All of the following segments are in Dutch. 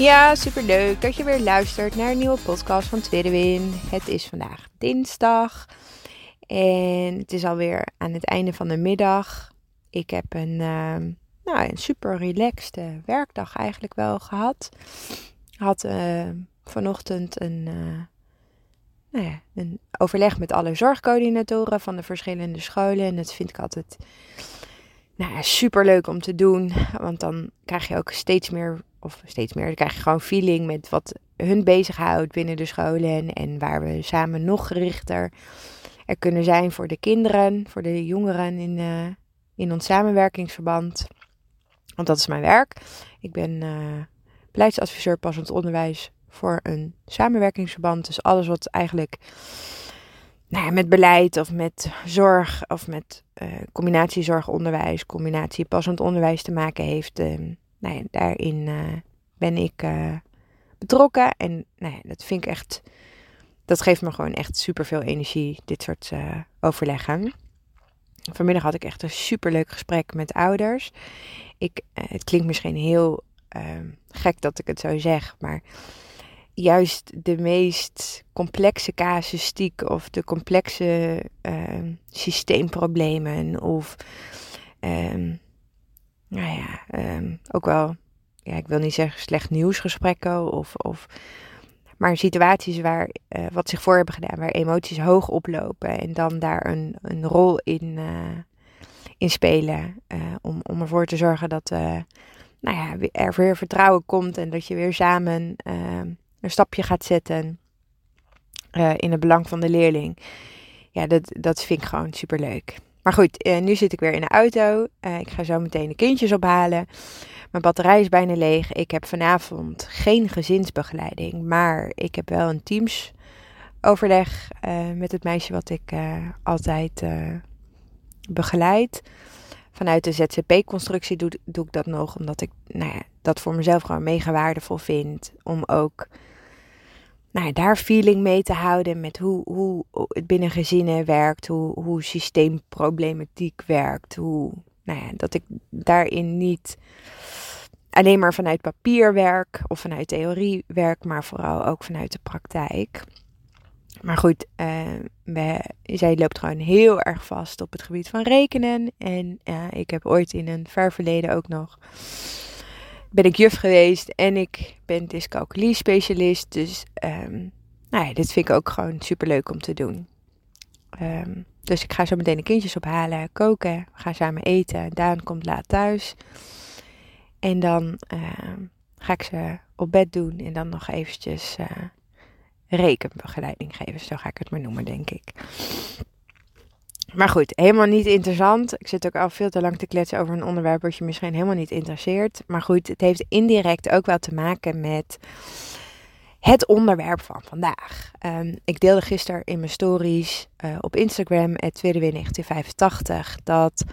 Ja, super leuk dat je weer luistert naar een nieuwe podcast van Tweede. Het is vandaag dinsdag en het is alweer aan het einde van de middag. Ik heb een, uh, nou, een super relaxed werkdag eigenlijk wel gehad. Had uh, vanochtend een, uh, nou ja, een overleg met alle zorgcoördinatoren van de verschillende scholen. En dat vind ik altijd nou ja, super leuk om te doen. Want dan krijg je ook steeds meer, of steeds meer, dan krijg je gewoon feeling met wat hun bezighoudt binnen de scholen. En waar we samen nog gerichter er kunnen zijn voor de kinderen, voor de jongeren in, uh, in ons samenwerkingsverband. Want dat is mijn werk. Ik ben uh, beleidsadviseur passend onderwijs voor een samenwerkingsverband. Dus alles wat eigenlijk nou met beleid of met zorg of met uh, combinatie zorg-onderwijs, combinatie passend onderwijs te maken heeft. Nou ja, daarin uh, ben ik betrokken. En nou ja, dat vind ik echt, dat geeft me gewoon echt super veel energie, dit soort overleggen. Vanmiddag had ik echt een super leuk gesprek met ouders. Ik, het klinkt misschien heel ehm, gek dat ik het zo zeg, maar juist de meest complexe casuïstiek of de complexe uh, systeemproblemen of um, nou ja, um, ook wel, ja, ik wil niet zeggen slecht nieuwsgesprekken of, of maar situaties waar uh, wat zich voor hebben gedaan, waar emoties hoog oplopen en dan daar een, een rol in, uh, in spelen uh, om, om ervoor te zorgen dat nou ja, er weer vertrouwen komt en dat je weer samen ehm, een stapje gaat zetten in het belang van de leerling. Ja, dat, dat vind ik gewoon super leuk. Maar goed, uh, nu zit ik weer in de auto. Uh, ik ga zo meteen de kindjes ophalen. Mijn batterij is bijna leeg. Ik heb vanavond geen gezinsbegeleiding, maar ik heb wel een teams overleg met het meisje wat ik altijd begeleid. Vanuit de ZZP-constructie doe, doe ik dat nog, omdat ik nou ja, dat voor mezelf gewoon mega waardevol vind. Om ook nou, daar feeling mee te houden met hoe, hoe het binnen gezinnen werkt, hoe, hoe systeemproblematiek werkt. Hoe, nou ja, dat ik daarin niet alleen maar vanuit papier werk of vanuit theorie werk, maar vooral ook vanuit de praktijk. Maar goed, uh, zij loopt gewoon heel erg vast op het gebied van rekenen. En uh, ik heb ooit in een ver verleden ook nog ben ik juf geweest en ik ben dyscalculie specialist. Dus um, nou ja, dit vind ik ook gewoon super leuk om te doen. Um, dus ik ga zo meteen de kindjes ophalen, koken, we gaan samen eten. Daan komt laat thuis. En dan uh, ga ik ze op bed doen en dan nog eventjes uh, rekenbegeleiding geven. Zo ga ik het maar noemen, denk ik. Maar goed, helemaal niet interessant. Ik zit ook al veel te lang te kletsen over een onderwerp wat je misschien helemaal niet interesseert. Maar goed, het heeft indirect ook wel te maken met het onderwerp van vandaag. Um, ik deelde gisteren in mijn stories uh, op Instagram, het 1985, dat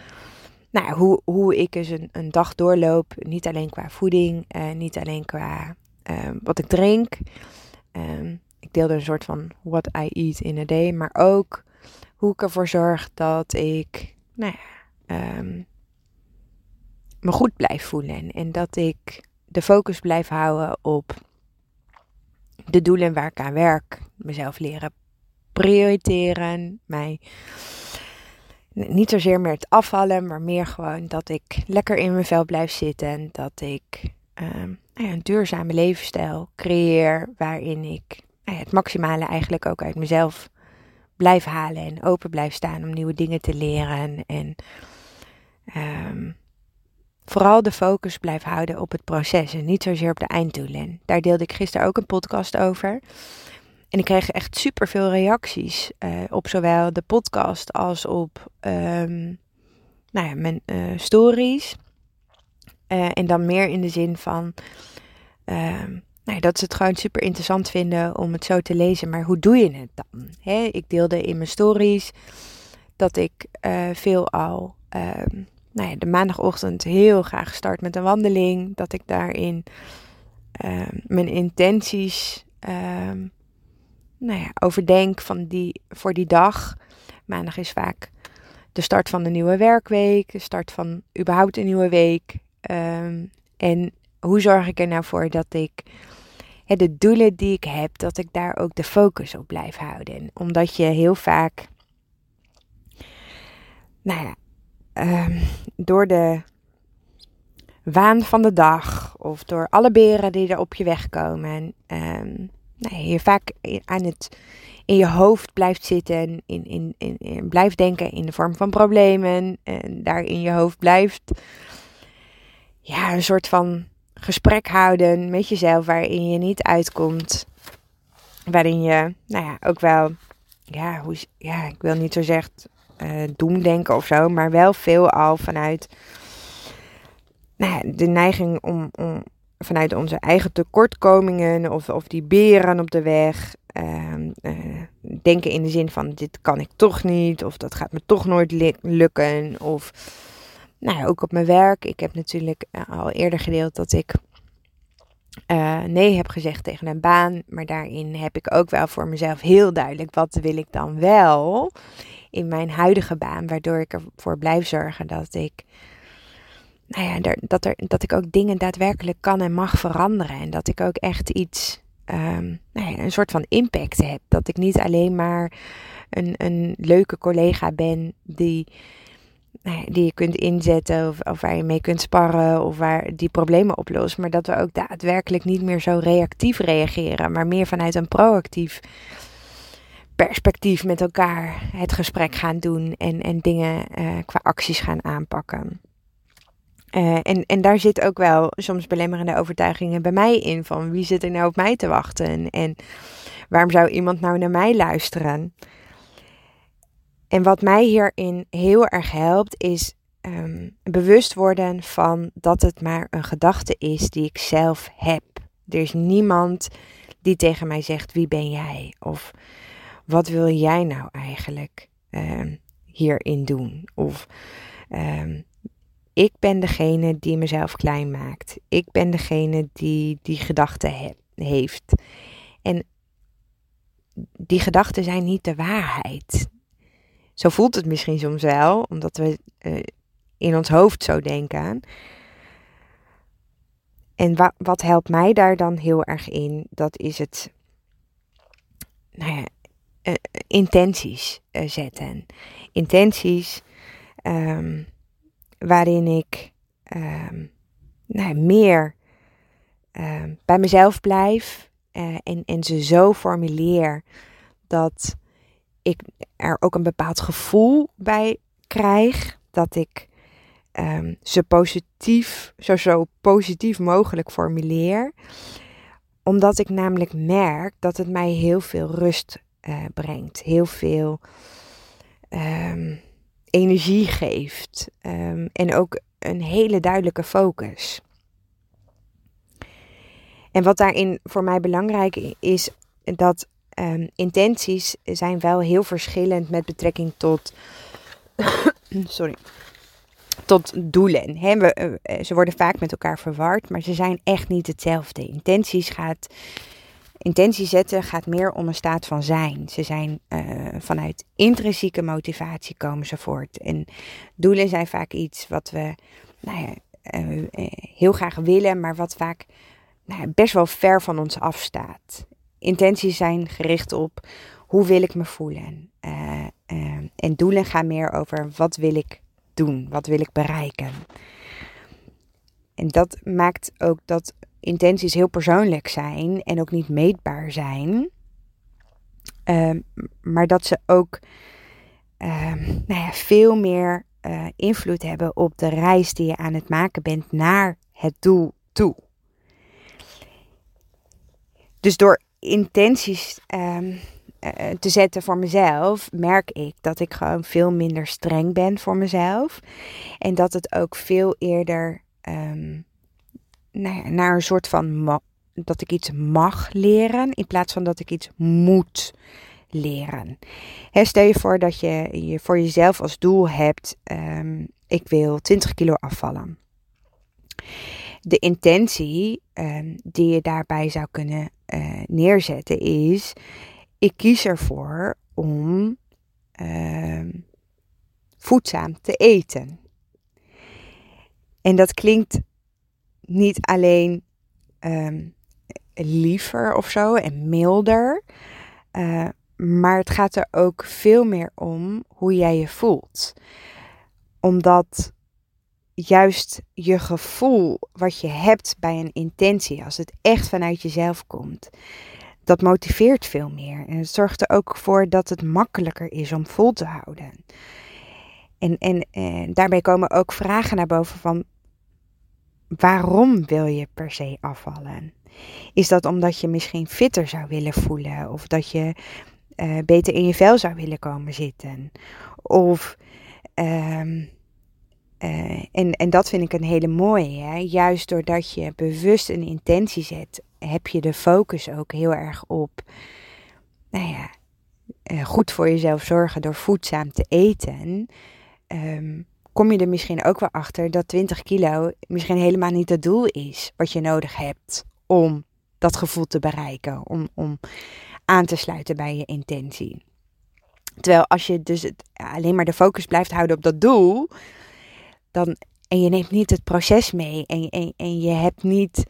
nou, hoe, hoe ik eens een, dag doorloop. Niet alleen qua voeding, uh, niet alleen qua uh, wat ik drink. Um, ik deelde een soort van what I eat in a day, maar ook hoe ik ervoor zorg dat ik nou ja, um, me goed blijf voelen. En dat ik de focus blijf houden op de doelen waar ik aan werk. Mezelf leren prioriteren. Mij niet zozeer meer het afvallen, maar meer gewoon dat ik lekker in mijn vel blijf zitten. Dat ik um, nou ja, een duurzame levensstijl creëer waarin ik nou het maximale eigenlijk ook uit mezelf blijf halen en open blijf staan om nieuwe dingen te leren. En um, vooral de focus blijf houden op het proces en niet zozeer op de einddoelen. Daar deelde ik gisteren ook een podcast over. En ik kreeg echt super veel reacties uh, op zowel de podcast als op um, nou ja, mijn uh, stories. Uh, en dan meer in de zin van ehm, nou, dat ze het gewoon super interessant vinden om het zo te lezen. Maar hoe doe je het dan? Ik deelde in mijn stories dat ik uh, veel al ehm, nou ja, de maandagochtend heel graag start met een wandeling. Dat ik daarin ehm, mijn intenties um, nou ja, overdenk van die, voor die dag. Maandag is vaak de start van de nieuwe werkweek, de start van überhaupt een nieuwe week. en hoe zorg ik er nou voor dat ik de doelen die ik heb, dat ik daar ook de focus op blijf houden. Omdat je heel vaak, nou ja, ehm, door de waan van de dag of door alle beren die er op je weg komen, um, nou ja, je vaak aan het in je hoofd blijft zitten, in, in, in, in, blijft denken in de vorm van problemen en daar in je hoofd blijft ja, een soort van gesprek houden met jezelf waarin je niet uitkomt. Waarin je, nou ja, ook wel, ja, hoe, ja ik wil niet zo zeggen uh, doemdenken of zo, maar wel veel al vanuit nou de neiging om, om vanuit onze eigen tekortkomingen of, of die beren op de weg. Uh, denken in de zin van dit kan ik toch niet, of dat gaat me toch nooit lukken. Of nou ja, ook op mijn werk. Ik heb natuurlijk eh, al eerder gedeeld dat ik uh, nee heb gezegd tegen een baan. Maar daarin heb ik ook wel voor mezelf heel duidelijk wat wil ik dan wel in mijn huidige baan. Waardoor ik ervoor blijf zorgen dat ik, nou ja, dat, er, dat ik ook dingen daadwerkelijk kan en mag veranderen. En dat ik ook echt iets, um, nou ja, een soort van impact heb. Dat ik niet alleen maar een, een leuke collega ben die die je kunt inzetten of, waar je mee kunt sparren of waar die problemen oplost. Maar dat we ook daadwerkelijk niet meer zo reactief reageren, maar meer vanuit een proactief perspectief met elkaar het gesprek gaan doen en, en dingen uh, qua acties gaan aanpakken. Uh, en, en daar zit ook wel soms belemmerende overtuigingen bij mij in van wie zit er nou op mij te wachten en waarom zou iemand nou naar mij luisteren? En wat mij hierin heel erg helpt, is um, bewust worden van dat het maar een gedachte is die ik zelf heb. Er is niemand die tegen mij zegt: wie ben jij? Of wat wil jij nou eigenlijk um, hierin doen? Of um, ik ben degene die mezelf klein maakt. Ik ben degene die die gedachten he heeft. En die gedachten zijn niet de waarheid. Zo voelt het misschien soms wel, omdat we uh, in ons hoofd zo denken. En wa wat helpt mij daar dan heel erg in? Dat is het, nou ja, uh, intenties uh, zetten. Intenties um, waarin ik um, nou, meer um, bij mezelf blijf en, en ze zo formuleer dat ik er ook een bepaald gevoel bij krijg. Dat ik um, ze positief, zo, zo positief mogelijk formuleer. Omdat ik namelijk merk dat het mij heel veel rust uh, brengt. Heel veel um, energie geeft. Um, en ook een hele duidelijke focus. En wat daarin voor mij belangrijk is, dat um, intenties zijn wel heel verschillend met betrekking tot. sorry. Tot doelen. He, we, uh, ze worden vaak met elkaar verward, maar ze zijn echt niet hetzelfde. Intenties gaat. Intentie zetten gaat meer om een staat van zijn. Ze zijn uh, vanuit intrinsieke motivatie komen ze voort. En doelen zijn vaak iets wat we nou ja, heel graag willen, maar wat vaak nou, best wel ver van ons afstaat intenties zijn gericht op hoe wil ik me voelen. Uh, uh, en doelen gaan meer over wat wil ik doen, wat wil ik bereiken. En dat maakt ook dat intenties heel persoonlijk zijn en ook niet meetbaar zijn. Uh, maar dat ze ook ehm, nou ja, veel meer uh, invloed hebben op de reis die je aan het maken bent naar het doel toe. Dus door intenties um, uh, te zetten voor mezelf, merk ik dat ik gewoon veel minder streng ben voor mezelf. En dat het ook veel eerder ehm, nou naar een soort van dat ik iets mag leren in plaats van dat ik iets moet leren. stel je voor dat je, je voor jezelf als doel hebt: ehm, ik wil 20 kilo afvallen. De intentie ehm, die je daarbij zou kunnen uh, neerzetten is: ik kies ervoor om ehm, voedzaam te eten. En dat klinkt niet alleen um, liever of zo en milder, uh, maar het gaat er ook veel meer om hoe jij je voelt. Omdat juist je gevoel wat je hebt bij een intentie, als het echt vanuit jezelf komt, dat motiveert veel meer. En het zorgt er ook voor dat het makkelijker is om vol te houden. En, en, en daarbij komen ook vragen naar boven van waarom wil je per se afvallen? Is dat omdat je misschien fitter zou willen voelen? Of dat je uh, beter in je vel zou willen komen zitten? Of, um, uh, en, en dat vind ik een hele mooie. Hè? Juist doordat je bewust een intentie zet, heb je de focus ook heel erg op, nou ja, uh, goed voor jezelf zorgen door voedzaam te eten. Um, kom je er misschien ook wel achter dat 20 kilo misschien helemaal niet het doel is wat je nodig hebt om dat gevoel te bereiken, om, om aan te sluiten bij je intentie. Terwijl als je dus het, alleen maar de focus blijft houden op dat doel, dan, en je neemt niet het proces mee en, en, en je hebt niet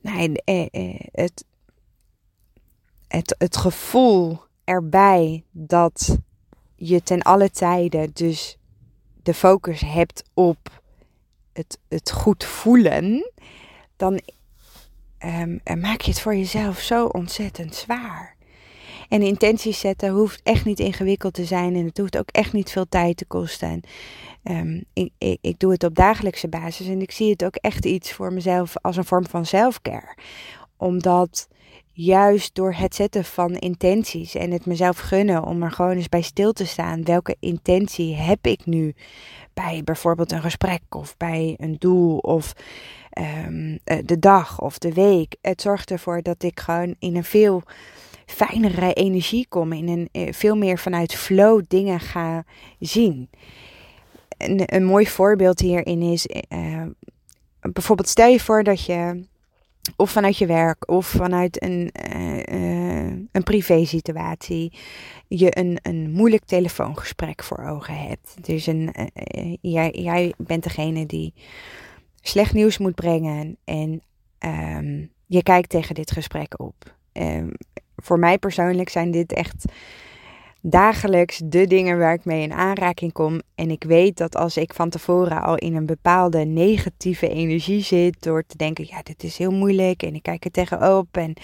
nou, eh, eh, het, het, het gevoel erbij dat je ten alle tijden dus de focus hebt op het, het goed voelen, dan um, maak je het voor jezelf zo ontzettend zwaar. En intenties zetten hoeft echt niet ingewikkeld te zijn en het hoeft ook echt niet veel tijd te kosten. Um, ik, ik, ik, doe het op dagelijkse basis en ik zie het ook echt iets voor mezelf als een vorm van selfcare. Omdat juist door het zetten van intenties en het mezelf gunnen om er gewoon eens bij stil te staan. Welke intentie heb ik nu bij bijvoorbeeld een gesprek of bij een doel of um, de dag of de week. Het zorgt ervoor dat ik gewoon in een veel fijnere energie kom, in een eh, veel meer vanuit flow dingen ga zien. Een, een mooi voorbeeld hierin is uh, bijvoorbeeld stel je voor dat je of vanuit je werk of vanuit een, uh, een privé situatie je een, een moeilijk telefoongesprek voor ogen hebt. Dus een, jij, jij bent degene die slecht nieuws moet brengen en um, je kijkt tegen dit gesprek op. Um, voor mij persoonlijk zijn dit echt dagelijks de dingen waar ik mee in aanraking kom. En ik weet dat als ik van tevoren al in een bepaalde negatieve energie zit, door te denken, ja, dit is heel moeilijk en ik kijk er tegenop en,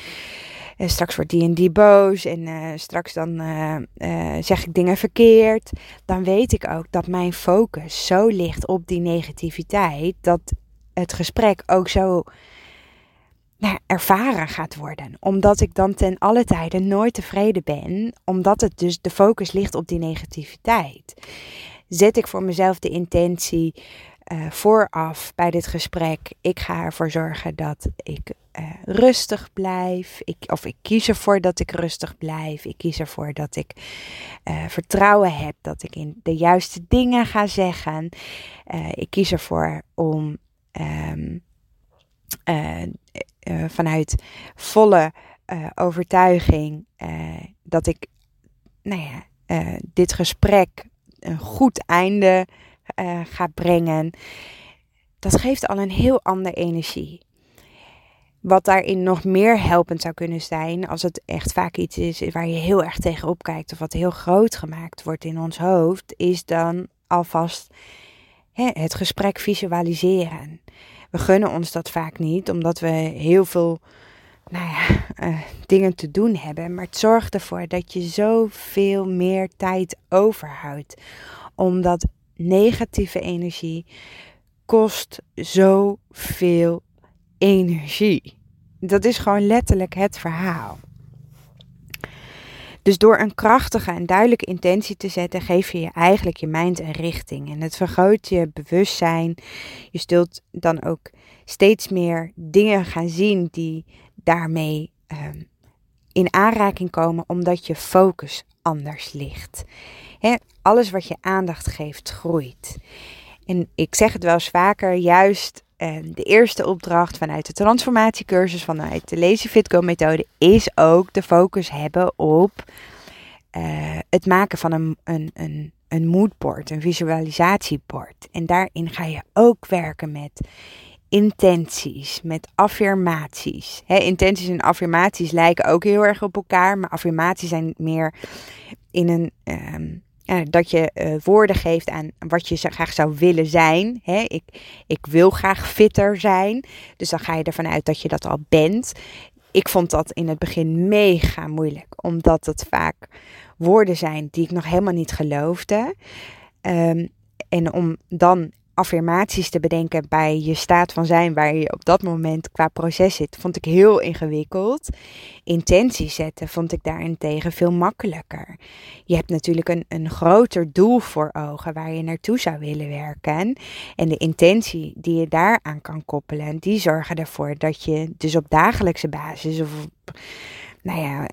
en straks wordt die en die boos en uh, straks dan uh, zeg ik dingen verkeerd, dan weet ik ook dat mijn focus zo ligt op die negativiteit dat het gesprek ook zo nou, ervaren gaat worden. Omdat ik dan ten alle tijden nooit tevreden ben, omdat het dus de focus ligt op die negativiteit. Zet ik voor mezelf de intentie uh, vooraf bij dit gesprek. Ik ga ervoor zorgen dat ik uh, rustig blijf. Ik, of ik kies ervoor dat ik rustig blijf. Ik kies ervoor dat ik uh, vertrouwen heb dat ik in de juiste dingen ga zeggen. ik kies ervoor om uh, vanuit volle uh, overtuiging dat ik nou ja, dit gesprek een goed einde ga brengen. Dat geeft al een heel andere energie. Wat daarin nog meer helpend zou kunnen zijn, als het echt vaak iets is waar je heel erg tegenop kijkt of wat heel groot gemaakt wordt in ons hoofd, is dan alvast hè, het gesprek visualiseren we gunnen ons dat vaak niet, omdat we heel veel nou ja, uh, dingen te doen hebben. Maar het zorgt ervoor dat je zoveel meer tijd overhoudt. Omdat negatieve energie kost zoveel energie. Dat is gewoon letterlijk het verhaal. Dus door een krachtige en duidelijke intentie te zetten, geef je je eigenlijk je mind een richting. En het vergroot je bewustzijn. Je zult dan ook steeds meer dingen gaan zien die daarmee ehm, in aanraking komen, omdat je focus anders ligt. alles wat je aandacht geeft, groeit. En ik zeg het wel eens vaker, juist ehm, de eerste opdracht vanuit de transformatiecursus, vanuit de Lazy Fit Go methode, is ook de focus hebben op uh, het maken van een, een, een, een moodboard, een visualisatiebord. En daarin ga je ook werken met intenties, met affirmaties. intenties en affirmaties lijken ook heel erg op elkaar, maar affirmaties zijn meer in een. Um, dat je uh, woorden geeft aan wat je graag zou willen zijn. ik, ik wil graag fitter zijn. Dus dan ga je ervan uit dat je dat al bent. Ik vond dat in het begin mega moeilijk, omdat het vaak woorden zijn die ik nog helemaal niet geloofde. Um, en om dan affirmaties te bedenken bij je staat van zijn waar je op dat moment qua proces zit, vond ik heel ingewikkeld. Intentie zetten vond ik daarentegen veel makkelijker. Je hebt natuurlijk een, een groter doel voor ogen waar je naartoe zou willen werken. En de intentie die je daaraan kan koppelen, die zorgen ervoor dat je dus op dagelijkse basis of nou ja,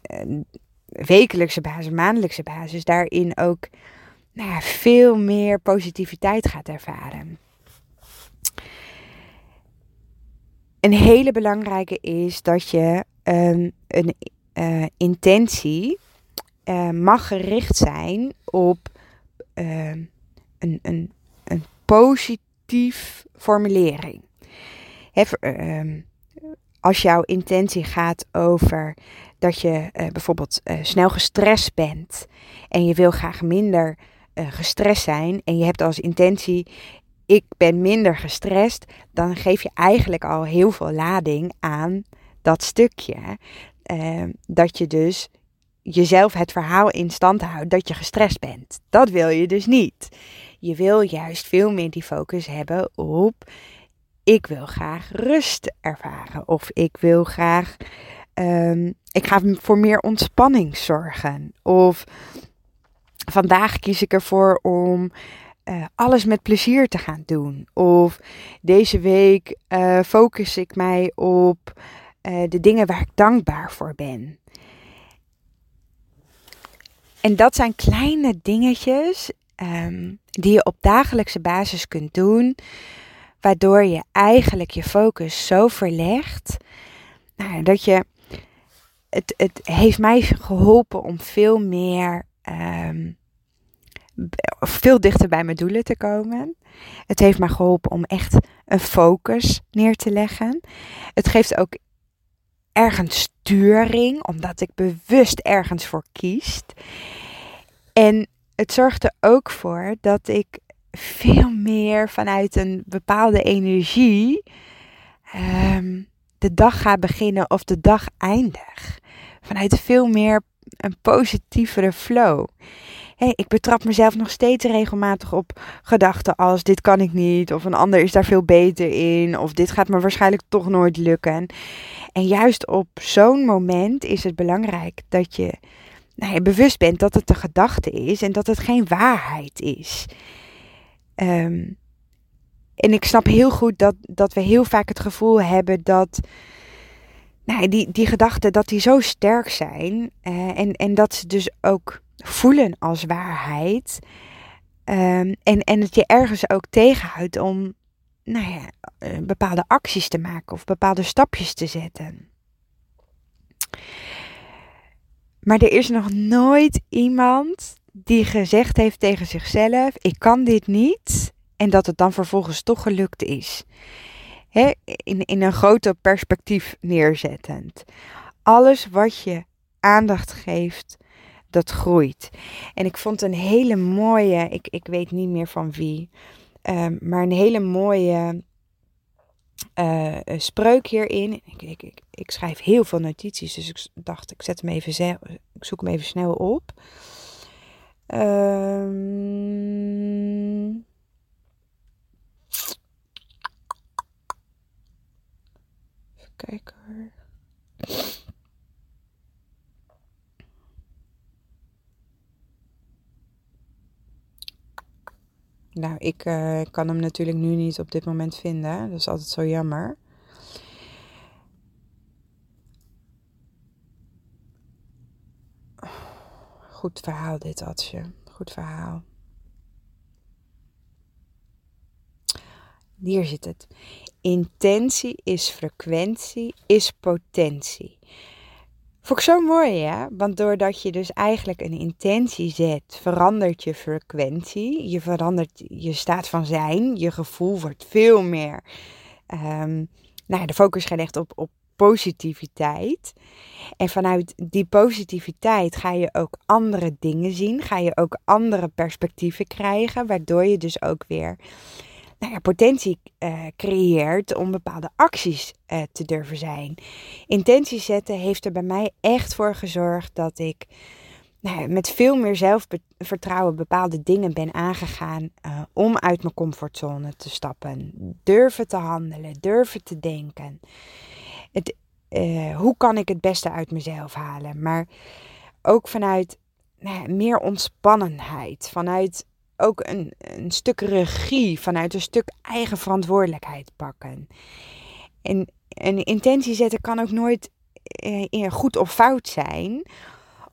wekelijkse basis, maandelijkse basis daarin ook nou veel meer positiviteit gaat ervaren. Een hele belangrijke is dat je um, een uh, intentie uh, mag gericht zijn op uh, een, een, een positief formulering. He, als jouw intentie gaat over dat je uh, bijvoorbeeld snel gestrest bent en je wil graag minder uh, gestrest zijn en je hebt als intentie ik ben minder gestrest, dan geef je eigenlijk al heel veel lading aan dat stukje. Ehm, dat je dus jezelf het verhaal in stand houdt dat je gestrest bent. Dat wil je dus niet. Je wil juist veel meer die focus hebben op ik wil graag rust ervaren of ik wil graag um, ik ga voor meer ontspanning zorgen of vandaag kies ik ervoor om uh, alles met plezier te gaan doen. Of deze week uh, focus ik mij op uh, de dingen waar ik dankbaar voor ben. En dat zijn kleine dingetjes um, die je op dagelijkse basis kunt doen, waardoor je eigenlijk je focus zo verlegt nou, dat je. Het, het heeft mij geholpen om veel meer um, veel dichter bij mijn doelen te komen. Het heeft me geholpen om echt een focus neer te leggen. Het geeft ook ergens sturing, omdat ik bewust ergens voor kies. En het zorgt er ook voor dat ik veel meer vanuit een bepaalde energie um, de dag ga beginnen of de dag eindig. Vanuit veel meer een positievere flow hey, ik betrap mezelf nog steeds regelmatig op gedachten als dit kan ik niet, of een ander is daar veel beter in, of dit gaat me waarschijnlijk toch nooit lukken. En juist op zo'n moment is het belangrijk dat je nou bewust bent dat het een gedachte is en dat het geen waarheid is. Ehm, en ik snap heel goed dat, dat we heel vaak het gevoel hebben dat nou, die, die gedachten dat die zo sterk zijn. Uh, en, en dat ze dus ook voelen als waarheid. Um, en, en het je ergens ook tegenhoudt om nou ja, eh, bepaalde acties te maken of bepaalde stapjes te zetten. Maar er is nog nooit iemand die gezegd heeft tegen zichzelf: Ik kan dit niet. En dat het dan vervolgens toch gelukt is. In, in een groter perspectief neerzettend. Alles wat je aandacht geeft dat groeit. En ik vond een hele mooie, ik, ik weet niet meer van wie, um, maar een hele mooie uh, spreuk hierin. Ik, ik, ik, ik, schrijf heel veel notities, dus ik dacht, ik zet hem even, ik zoek hem even snel op. Um, kijken hoor. Nou, eh, ik kan hem natuurlijk nu niet op dit moment vinden. Dat is altijd zo jammer. Goed verhaal dit, Atsje. Goed verhaal. Hier zit het. Intentie is frequentie, is potentie. Vond ik zo mooi, ja? Want doordat je dus eigenlijk een intentie zet, verandert je frequentie. Je verandert je staat van zijn. Je gevoel wordt veel meer. Um, nou de focus gelegd op, op positiviteit. En vanuit die positiviteit ga je ook andere dingen zien. Ga je ook andere perspectieven krijgen. Waardoor je dus ook weer nou ja, potentie uh, creëert om bepaalde acties uh, te durven zijn. Intentie zetten heeft er bij mij echt voor gezorgd dat ik nou ja, met veel meer zelfvertrouwen bepaalde dingen ben aangegaan uh, om uit mijn comfortzone te stappen. Durven te handelen, durven te denken. Het, hoe kan ik het beste uit mezelf halen? Maar ook vanuit nou ja, meer ontspannenheid, vanuit ook een, een stuk regie, vanuit een stuk eigen verantwoordelijkheid pakken. En een intentie zetten kan ook nooit eh, goed of fout zijn,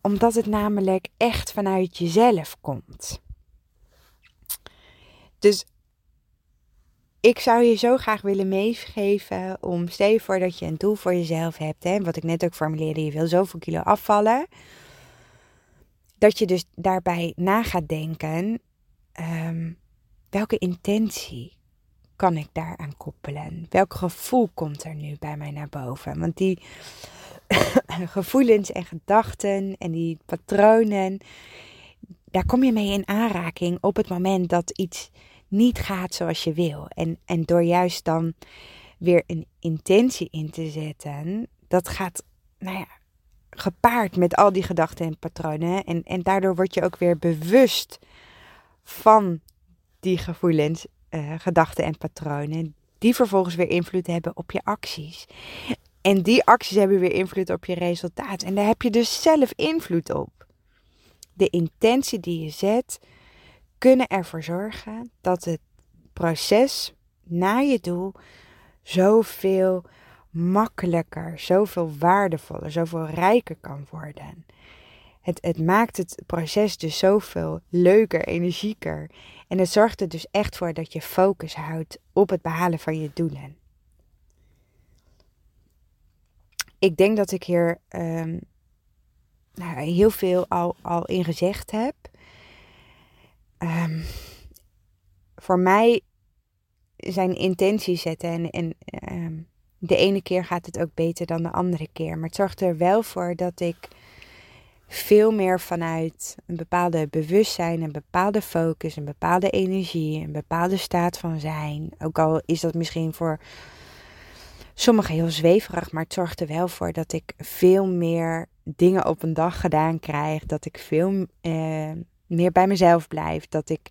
omdat het namelijk echt vanuit jezelf komt. Dus ik zou je zo graag willen meegeven om, stel je voor dat je een doel voor jezelf hebt, hè, wat ik net ook formuleerde, je wil zoveel kilo afvallen. Dat je dus daarbij na gaat denken, um, welke intentie kan ik daaraan koppelen? Welk gevoel komt er nu bij mij naar boven? Want die gevoelens en gedachten en die patronen, daar kom je mee in aanraking op het moment dat iets niet gaat zoals je wil. En, en door juist dan weer een intentie in te zetten, dat gaat, nou ja, gepaard met al die gedachten en patronen. En, en daardoor word je ook weer bewust van die gevoelens, uh, gedachten en patronen, die vervolgens weer invloed hebben op je acties. En die acties hebben weer invloed op je resultaat. En daar heb je dus zelf invloed op. De intentie die je zet, kunnen ervoor zorgen dat het proces naar je doel zoveel makkelijker, zoveel waardevoller, zoveel rijker kan worden. Het, het maakt het proces dus zoveel leuker, energieker. En het zorgt er dus echt voor dat je focus houdt op het behalen van je doelen. Ik denk dat ik hier um, nou, heel veel al, al in gezegd heb. Um, voor mij zijn intenties zetten en, en um, de ene keer gaat het ook beter dan de andere keer. Maar het zorgt er wel voor dat ik veel meer vanuit een bepaalde bewustzijn, een bepaalde focus, een bepaalde energie, een bepaalde staat van zijn. Ook al is dat misschien voor sommigen heel zweverig, maar het zorgt er wel voor dat ik veel meer dingen op een dag gedaan krijg. Dat ik veel eh, meer bij mezelf blijf. Dat ik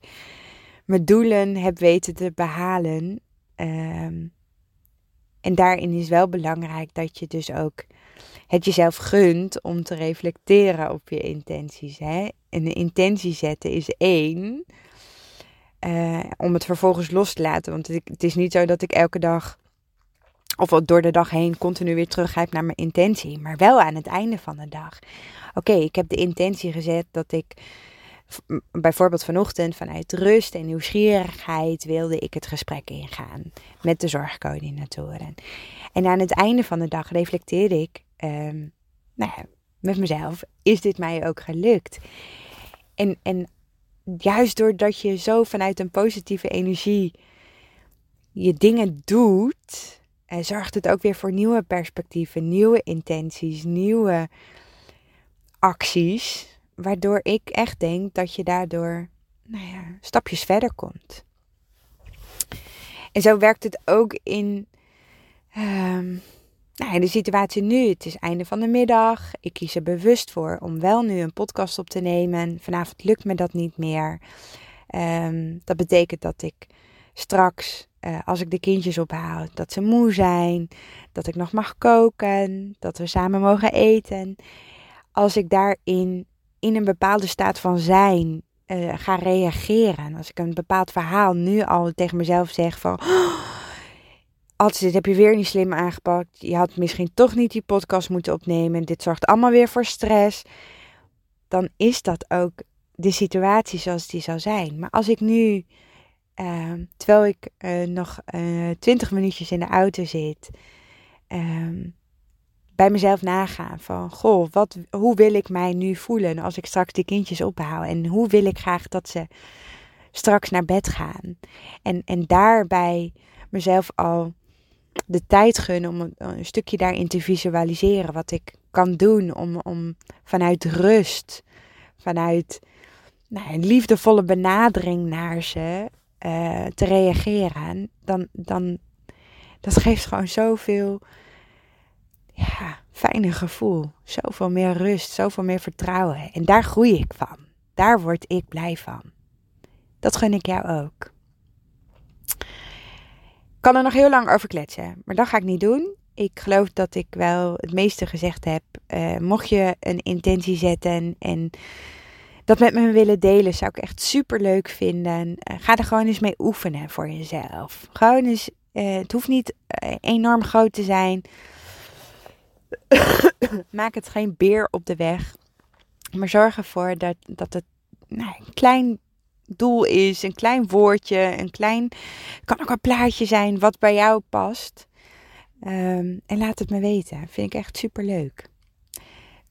mijn doelen heb weten te behalen. Ehm, en daarin is wel belangrijk dat je dus ook het jezelf gunt om te reflecteren op je intenties. Hè? En de intentie zetten is één. Uh, om het vervolgens los te laten. Want het is niet zo dat ik elke dag of door de dag heen continu weer teruggrijp naar mijn intentie. Maar wel aan het einde van de dag. Oké, ik heb de intentie gezet dat ik bijvoorbeeld vanochtend vanuit rust en nieuwsgierigheid wilde ik het gesprek ingaan met de zorgcoördinatoren. En aan het einde van de dag reflecteerde ik um, nou ja, met mezelf, is dit mij ook gelukt? En, en juist doordat je zo vanuit een positieve energie je dingen doet, uh, zorgt het ook weer voor nieuwe perspectieven, nieuwe intenties, nieuwe acties. Waardoor ik echt denk dat je daardoor nou ja, stapjes verder komt. En zo werkt het ook in um, nou, de situatie nu, het is einde van de middag. Ik kies er bewust voor om wel nu een podcast op te nemen. Vanavond lukt me dat niet meer. Um, dat betekent dat ik straks, uh, als ik de kindjes ophaal, dat ze moe zijn. Dat ik nog mag koken. Dat we samen mogen eten. Als ik daarin in een bepaalde staat van zijn uh, ga reageren. Als ik een bepaald verhaal nu al tegen mezelf zeg van... Oh, altijd dit heb je weer niet slim aangepakt. Je had misschien toch niet die podcast moeten opnemen. Dit zorgt allemaal weer voor stress. Dan is dat ook de situatie zoals die zou zijn. Maar als ik nu, uh, terwijl ik uh, nog twintig minuutjes in de auto zit... Uh, bij mezelf nagaan van, goh, wat, hoe wil ik mij nu voelen als ik straks die kindjes ophaal? En hoe wil ik graag dat ze straks naar bed gaan? En, en daarbij mezelf al de tijd gunnen om een, stukje daarin te visualiseren. Wat ik kan doen om, om vanuit rust, vanuit nou, een liefdevolle benadering naar ze uh, te reageren. Dan, dan, dat geeft gewoon zoveel ja, fijne gevoel. Zoveel meer rust, zoveel meer vertrouwen. En daar groei ik van. Daar word ik blij van. Dat gun ik jou ook. Ik kan er nog heel lang over kletsen, maar dat ga ik niet doen. Ik geloof dat ik wel het meeste gezegd heb. Uh, mocht je een intentie zetten en dat met me willen delen, zou ik echt super leuk vinden. Uh, ga er gewoon eens mee oefenen voor jezelf. Gewoon eens, uh, het hoeft niet enorm groot te zijn. Maak het geen beer op de weg. Maar zorg ervoor dat, dat het nou, een klein doel is, een klein woordje, een klein. kan ook een plaatje zijn wat bij jou past. Um, en laat het me weten. Vind ik echt super leuk.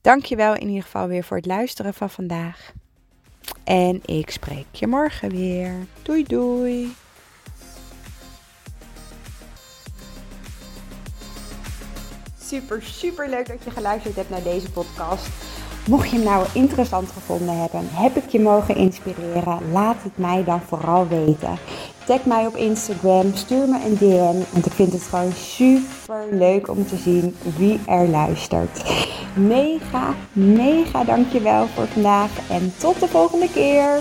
Dankjewel in ieder geval weer voor het luisteren van vandaag. En ik spreek je morgen weer. Doei doei. Super, super leuk dat je geluisterd hebt naar deze podcast. Mocht je hem nou interessant gevonden hebben, heb ik je mogen inspireren, laat het mij dan vooral weten. Tag mij op Instagram, stuur me een DM, want ik vind het gewoon super leuk om te zien wie er luistert. Mega, mega dankjewel voor vandaag en tot de volgende keer.